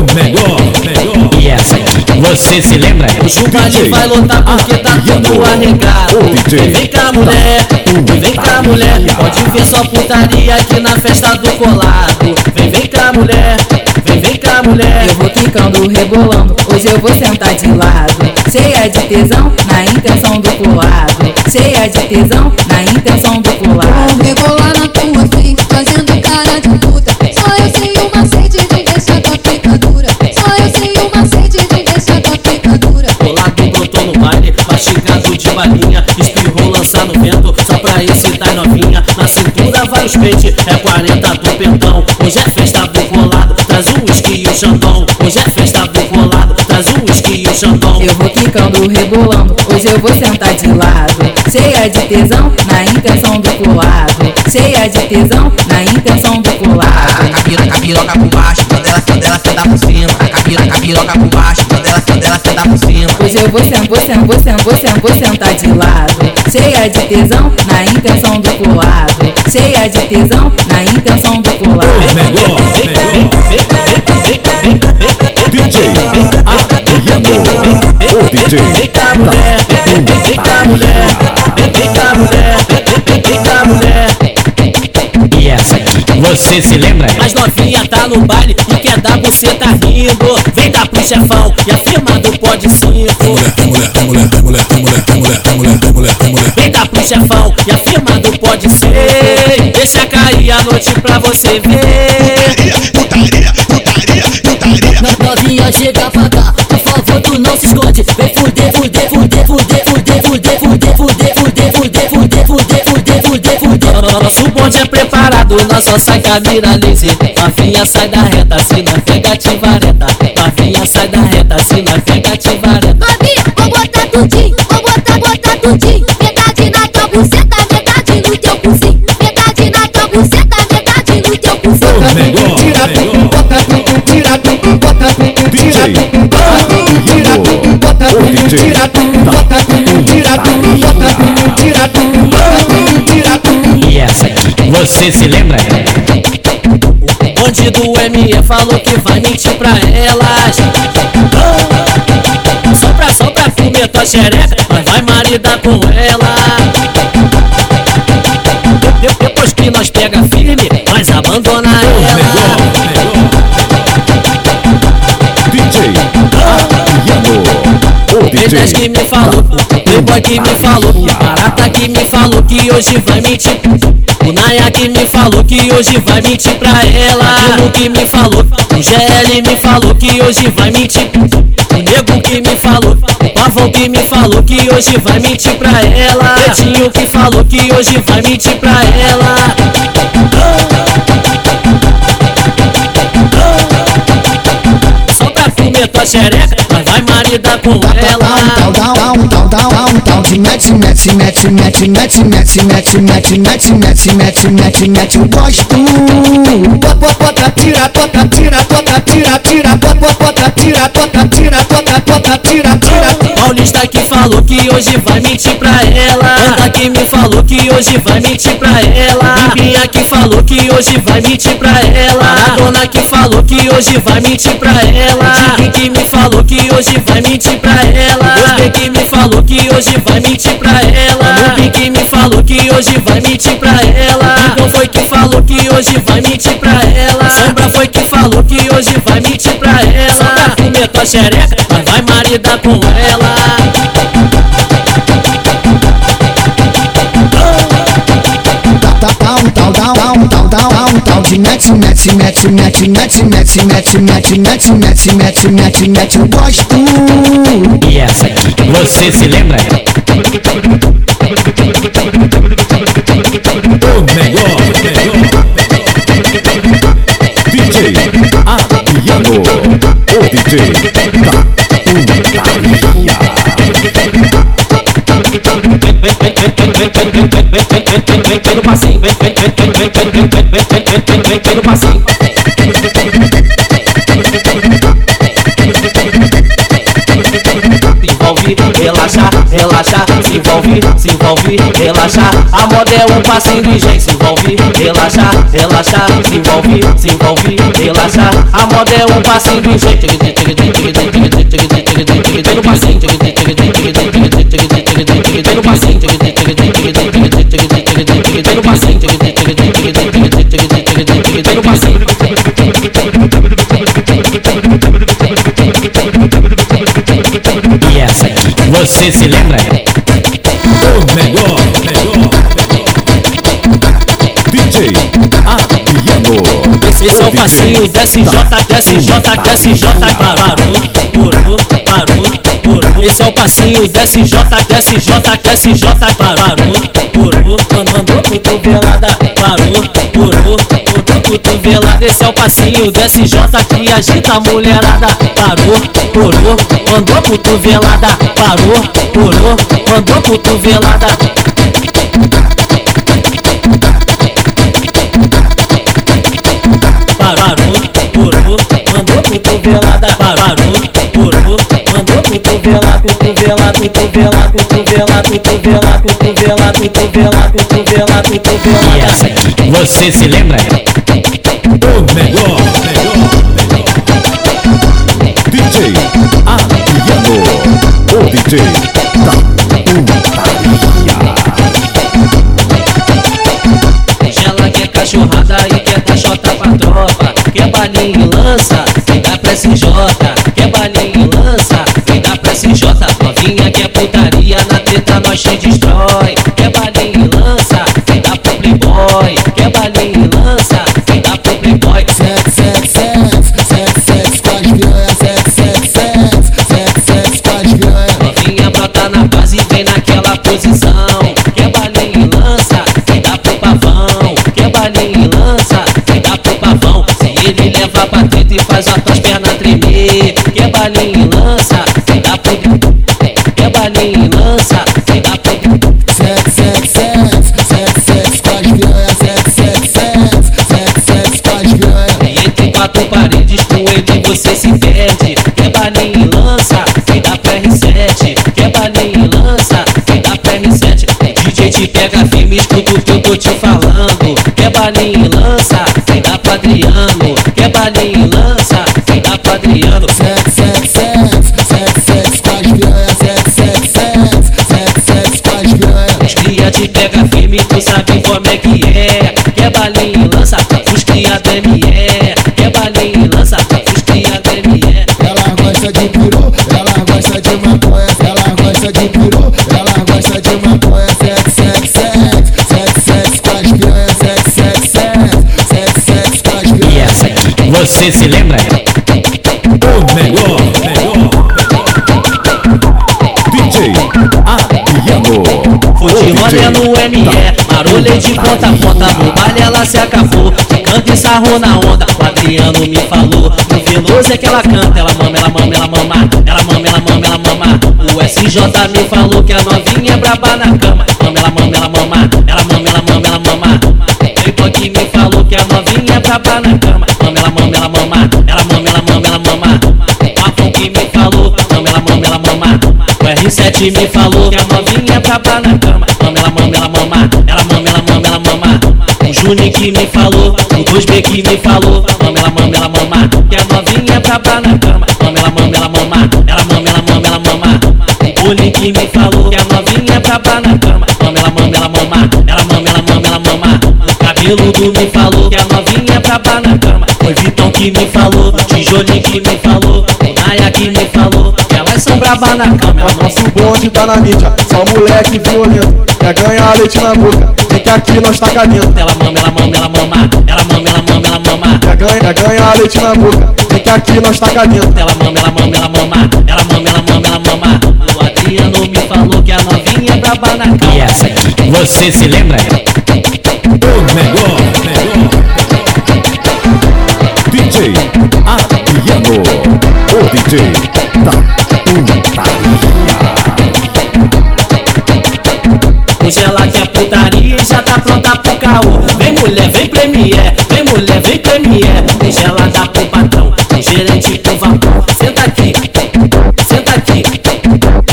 O melhor, melhor. E essa aqui, você se lembra? O baile vai lotar porque tá tudo arregado. Vem cá, mulher, vem cá, mulher. Pode ver sua putaria aqui na festa do colado. Vem, vem cá, mulher, vem, vem cá, mulher. Eu vou quicando, rebolando, hoje eu vou sentar de lado. Cheia de tesão, na intenção do colado. Cheia de tesão, na intenção do colado. Vou rebolar na quicando, rebolando, hoje eu vou sentar de lado. Cheia de tesão, na intenção do colado. Cheia de tesão, na intenção do colado. A piroca, por baixo, quando ela, quando ela senta por cima. A piroca, por baixo, quando ela, quando ela senta por cima. Hoje eu vou sentar, vou sentar, vou sentar, vou sentar, vou sentar de lado. Cheia de tesão, na intenção do colado. Cheia de tesão, na intenção do colado. melhor, melhor. DJ Eita mulher, eita mulher, eita mulher, eita mulher. E essa aqui, você se lembra? As novinha tá no baile e quer é dar você tá rindo. Vem dar pro chefão e afirmado pode cinco. Mulher, mulher, mulher, mulher, mulher, mulher, mulher, mulher. Vem dar pro chefão e afirmado pode ser. Deixa cair a noite pra você ver. Putaria, putaria, putaria, putaria. Novinha chega pra não se esconde Vem fuder, fuder, fuder, fuder, fuder, fuder, fuder, fuder, fuder, fuder, fuder, fuder, fuder, fuder, fuder Nosso bonde é preparado, nós só sai com a mira laser. Novinha sai da reta, se não pega ativareta. Novinha sai da reta, se não pega ativareta. Novinha, vou botar tudinho, vou botar, botar tudinho. Metade na tua buceta, metade no teu cozinho. Metade na tua buceta, metade no teu cozinho. melhor, melhor. DJ Adriano. O DJ E essa aqui, você se lembra? Onde do ME falou que vai mentir pra elas. Só pra, só pra comer tua xereca, mas vai maridar com ela. De- Depois que nós pega firme, mas abandona ela. O DJ que me falou, Playboy que me falou, Barata que me falou que hoje vai mentir. O Naya que me falou que hoje vai mentir pra ela. O que me falou, o GL me falou que hoje vai mentir. O Nego que me falou, o Pavão que me falou que hoje vai mentir pra ela. Pretinho que falou que hoje vai mentir pra ela. Tua xereca, mas vai maridar com ela. Down, down, down, down, down, down, de mete, mete, mete, mete, mete, mete, mete, mete, mete, mete, mete, mete, mete, eu gosto. Bota, tira, bota, tira, bota, tira, tira, bota, bota, tira, bota, tira, bota, bota, tira, Paulista que falou que hoje vai mentir pra ela. Anda que me falou que hoje vai mentir pra ela. Limpinha que falou que hoje vai mentir pra ela. A dona que falou que hoje vai mentir pra ela. Dick que me falou que hoje vai mentir pra ela. Você que me falou que hoje vai mentir pra ela. Nubi que me falou que hoje vai mentir pra ela. Então foi que falou que hoje vai mentir pra ela. Sombra foi que falou que hoje vai mentir pra ela. Tua xereca, mas vai maridar com ela. Mete, mete, mete, mete, mete, mete, mete, mete, mete, mete, mete, mete, mete, eu gosto. E essa aqui, você se lembra? Pelo passinho, vem, vem, vem, vem, vem, vem, vem, vem, vem, vem, vem pelo passinho. Envolve, relaxa, relaxa, se envolve, se envolve, relaxa. A moda é um passinho ligeiro, se envolve, relaxa, relaxa, se envolve, se envolve, relaxa. A moda é um passinho ligeiro. No passinho, no passinho, no passinho, no passinho. E essa aqui, você se lembra? Esse é o passinho desce J, desce J, desce J, parou, parou, parou, parou. Esse é o passinho desce J, desce J, desce J, parou, parou, mandou cotovelada, parou, parou, cotovelada. Esse é o passinho desce J que agita a mulherada, parou, parou, mandou cotovelada, parou, parou, mandou cotovelada. Cotovelada, parou, purou, mandou cotovelada, cotovelada, cotovelada, cotovelada, cotovelada, cotovelada, cotovelada, cotovelada, E cotovelada. essa aqui, você se lembra? O melhor, melhor. DJ Adriano. O DJ da putaria. Ela quer cachorrada e quer cachota pra tropa. Quer balinha e lança, putaria, na treta nós te destrói. O que eu tô te falando. Quer balinha e lança, vem da pro Adriano. Quer balinha e lança, vem da pro Adriano. Sete, sete, sete, sete, sete, as piranha, sete, sete, sete, sete, sete, com as piranha. Os cria te pega firme, tu sabe como é que é. Quer balinha e lança, os cria da você se lembra? O melhor, melhor. DJ O rolê DJ no ME, marolei de ponta a ponta, no baile ela se acabou. De canto e sarrou na onda, o Adriano me falou. No Veloso é que ela canta, ela mama, ela mama, ela mama, ela mama, ela mama, ela mama. O SJ me falou que a novinha é braba na cama. Mama, ela mama, ela mama, ela mama, ela mama, ela mama. Playboy que me falou que a novinha é braba na cama. Ela mama, ela mama, ela mama, ela mama, ela mama. Marcon que me falou, mama, ela mama, ela mama. O R7 me falou que a novinha é braba na cama. Mama, ela mama, ela mama, ela mama, ela mama, ela mama. O Juni que me falou, o 2B que me falou, mama, ela mama, ela mama. Que a novinha é braba na cama. Mama, ela mama, ela mama, ela mama, ela mama, ela mama. O que me falou que a novinha é braba na cama. Mama, ela mama, ela mama, ela mama, ela mama, ela mama. O cabeludo me falou que a novinha é braba na cama. Que me falou, Tijolinho que me falou, Naya que me falou que elas são braba na cama. Elas Nosso bonde tá na mídia, só moleque violento Quer ganhar leite na boca, vem que aqui nós taca dentro ela mama, ela mama, ela mama, ela mama, ela mama, ela mama. Quer ganhar, quer ganhar leite na boca, vem que aqui nós taca dentro Ela mama, ela mama, ela mama, ela mama, ela mama, ela mama. O Adriano me falou que a novinha é braba na E cama. essa aqui, você se lembra? DJ Adriano, o DJ da putaria. Deixa ela que é putaria e já tá pronta pro caô. Vem mulher, vem premier, vem mulher, vem premier. Deixa ela da pro patrão, tem gerente pro vapor. Senta aqui, senta aqui,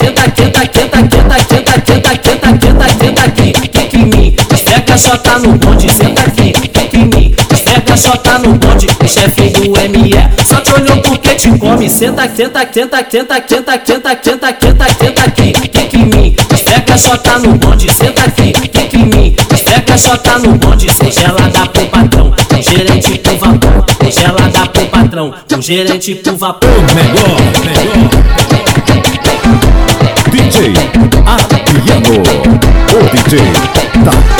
senta, aqui, senta aqui, senta aqui, senta aqui, senta aqui. Fica em mim, esfrega, só tá no bonde, senta aqui, fica em mim, esfrega, só tá no bonde o chefe do ME. Só te olhou porque te come. Senta, senta, senta, senta, senta, senta, senta, senta, senta aqui, fica em mim. Esfrega xota no bonde, senta aqui, fica em mim. Esfrega xota no bonde, seja ela dá pro patrão. Gerente pro vapor, seja ela dá pro patrão. O gerente pro vapor. Melhor, melhor. DJ Adriano. O DJ da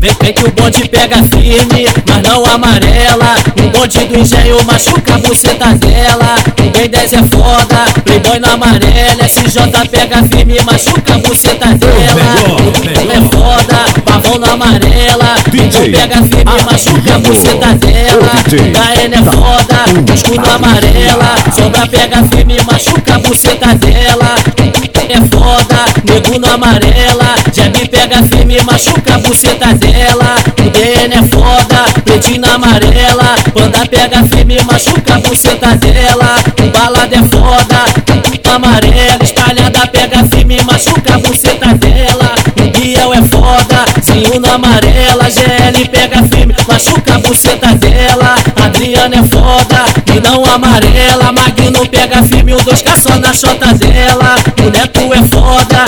Vem, vem, que o bonde pega firme, mas não amarela. O bonde do engenho machuca a buceta dela. Ninguém desce é foda, playboy na amarela. SJ pega firme, machuca a buceta dela. É foda, pavão na amarela. DJ pega firme, machuca a buceta dela. KN é foda, escudo amarela. Sombra pega firme, machuca a buceta dela. É foda, nego na amarela. Pega firme, machuca a buceta dela. DN é foda, pretinho amarela. Panda pega firme, machuca a buceta dela. Balada é foda, amarela. Espalhada pega firme, machuca a buceta dela. Biel é foda, na amarela. GL pega firme, machuca a buceta dela. Adriana é foda, e não amarela. Magno pega firme, o 2K só na chota dela. O Neto é foda,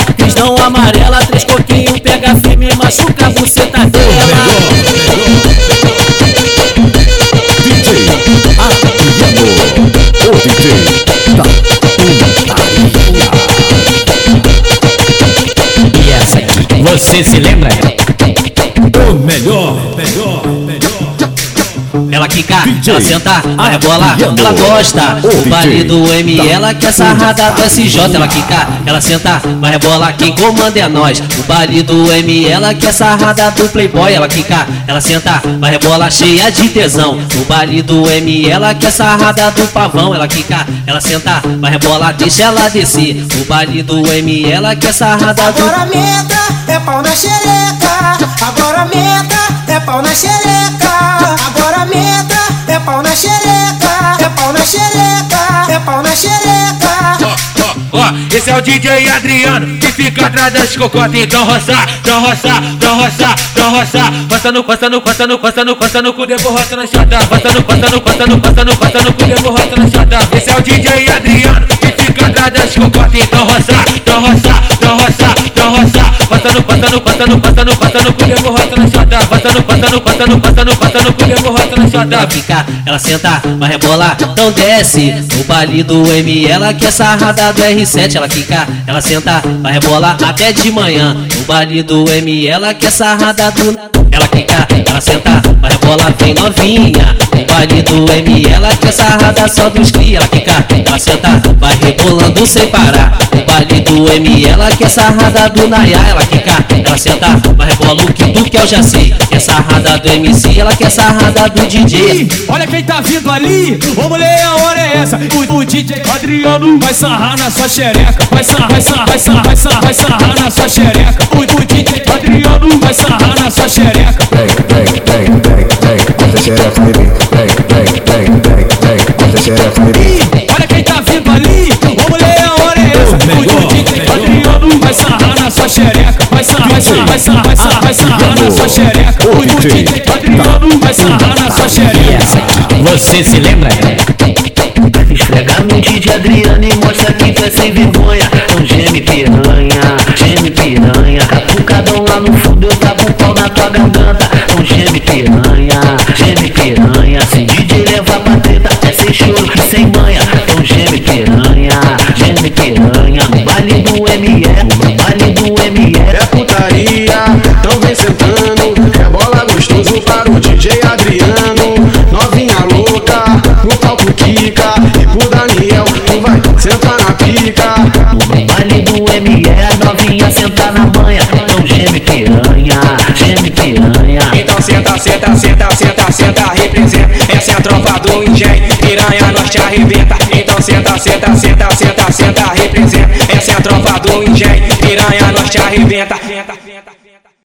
DJ ela senta, ela rebola, Adriano. ela gosta. O baile do M, da ela quer sarrada do SJ. Ela quica, ela senta, vai rebolar, quem comanda é nós. O baile do M, ela quer sarrada do Playboy. Ela quica, ela senta, vai rebolar, cheia de tesão. O baile do M, ela quer sarrada do pavão. Ela quica, ela senta, vai rebolar, deixa ela descer. O baile do M, ela quer sarrada do Agora meta é pau na xereca. Agora meta é pau na xereca. Pau na xereca. É pau na xereca. É pau na xereca. Ó, esse é o DJ Adriano que fica atrás das cocotas. Então roça, então roça, então roça, então roça. Roça no, roça no, roça no, roça no, roça no cu, devo roça na chata. Roça no, roça no, roça no, roça no, no cu, devo roça na chata. Esse é o DJ Adriano que fica atrás das cocotas. Então roça, então roça, então roça, então roça passando, passando, passando, passando, passando, pulha morrota na chota. Passando, passando, passando, passando, passando, pulha morrota na chota. Ela fica, ela senta, mas rebola, não desce. O bali do M, ela que é sarrada do R7. Ela fica, ela senta, mas rebola até de manhã. O bali do M, ela que é sarrada do ela quica, ela senta, vai rebolar, vem novinha. No baile do M, ela quer sarrada só dos cria. Ela quica, ela senta, vai rebolando sem parar. No baile do M, ela quer sarrada do Nayá. Ela quica, ela senta, vai rebola o que tu quer, eu já sei. Quer sarrada do MC, ela quer sarrada do DJ. Olha quem tá vindo ali, ô mulher, a hora é essa. O, o DJ Adriano vai sarrar na sua xereca. Vai sarrar, vai sarrar, vai sarrar, vai sarrar, vai sarrar na sua xereca. O, o DJ Adriano vai sarrar na sua xereca. Olha quem tá vindo ali, o leão, olha esse. O DJ Adriano vai sarrar na sua xereca. Vai vai sarrar, vai sarrar, vai sarrar na sua xereca. O DJ Adriano vai sarrar na sua xereca. Você se lembra? Esfrega no DJ Adriano e mostra que tu é sem vergonha. Um geme piranha, geme piranha. Catucadão lá no fundo eu tava na tua garganta. Então geme piranha, geme piranha. Se DJ leva pra treta, é sem choro e sem manha. Então geme piranha, geme piranha. Baile do ME, baile do ME. É putaria, então vem sentando. Senta, senta, senta, senta, senta, representa. Essa é a tropa do engenho, piranha nós te arrebenta.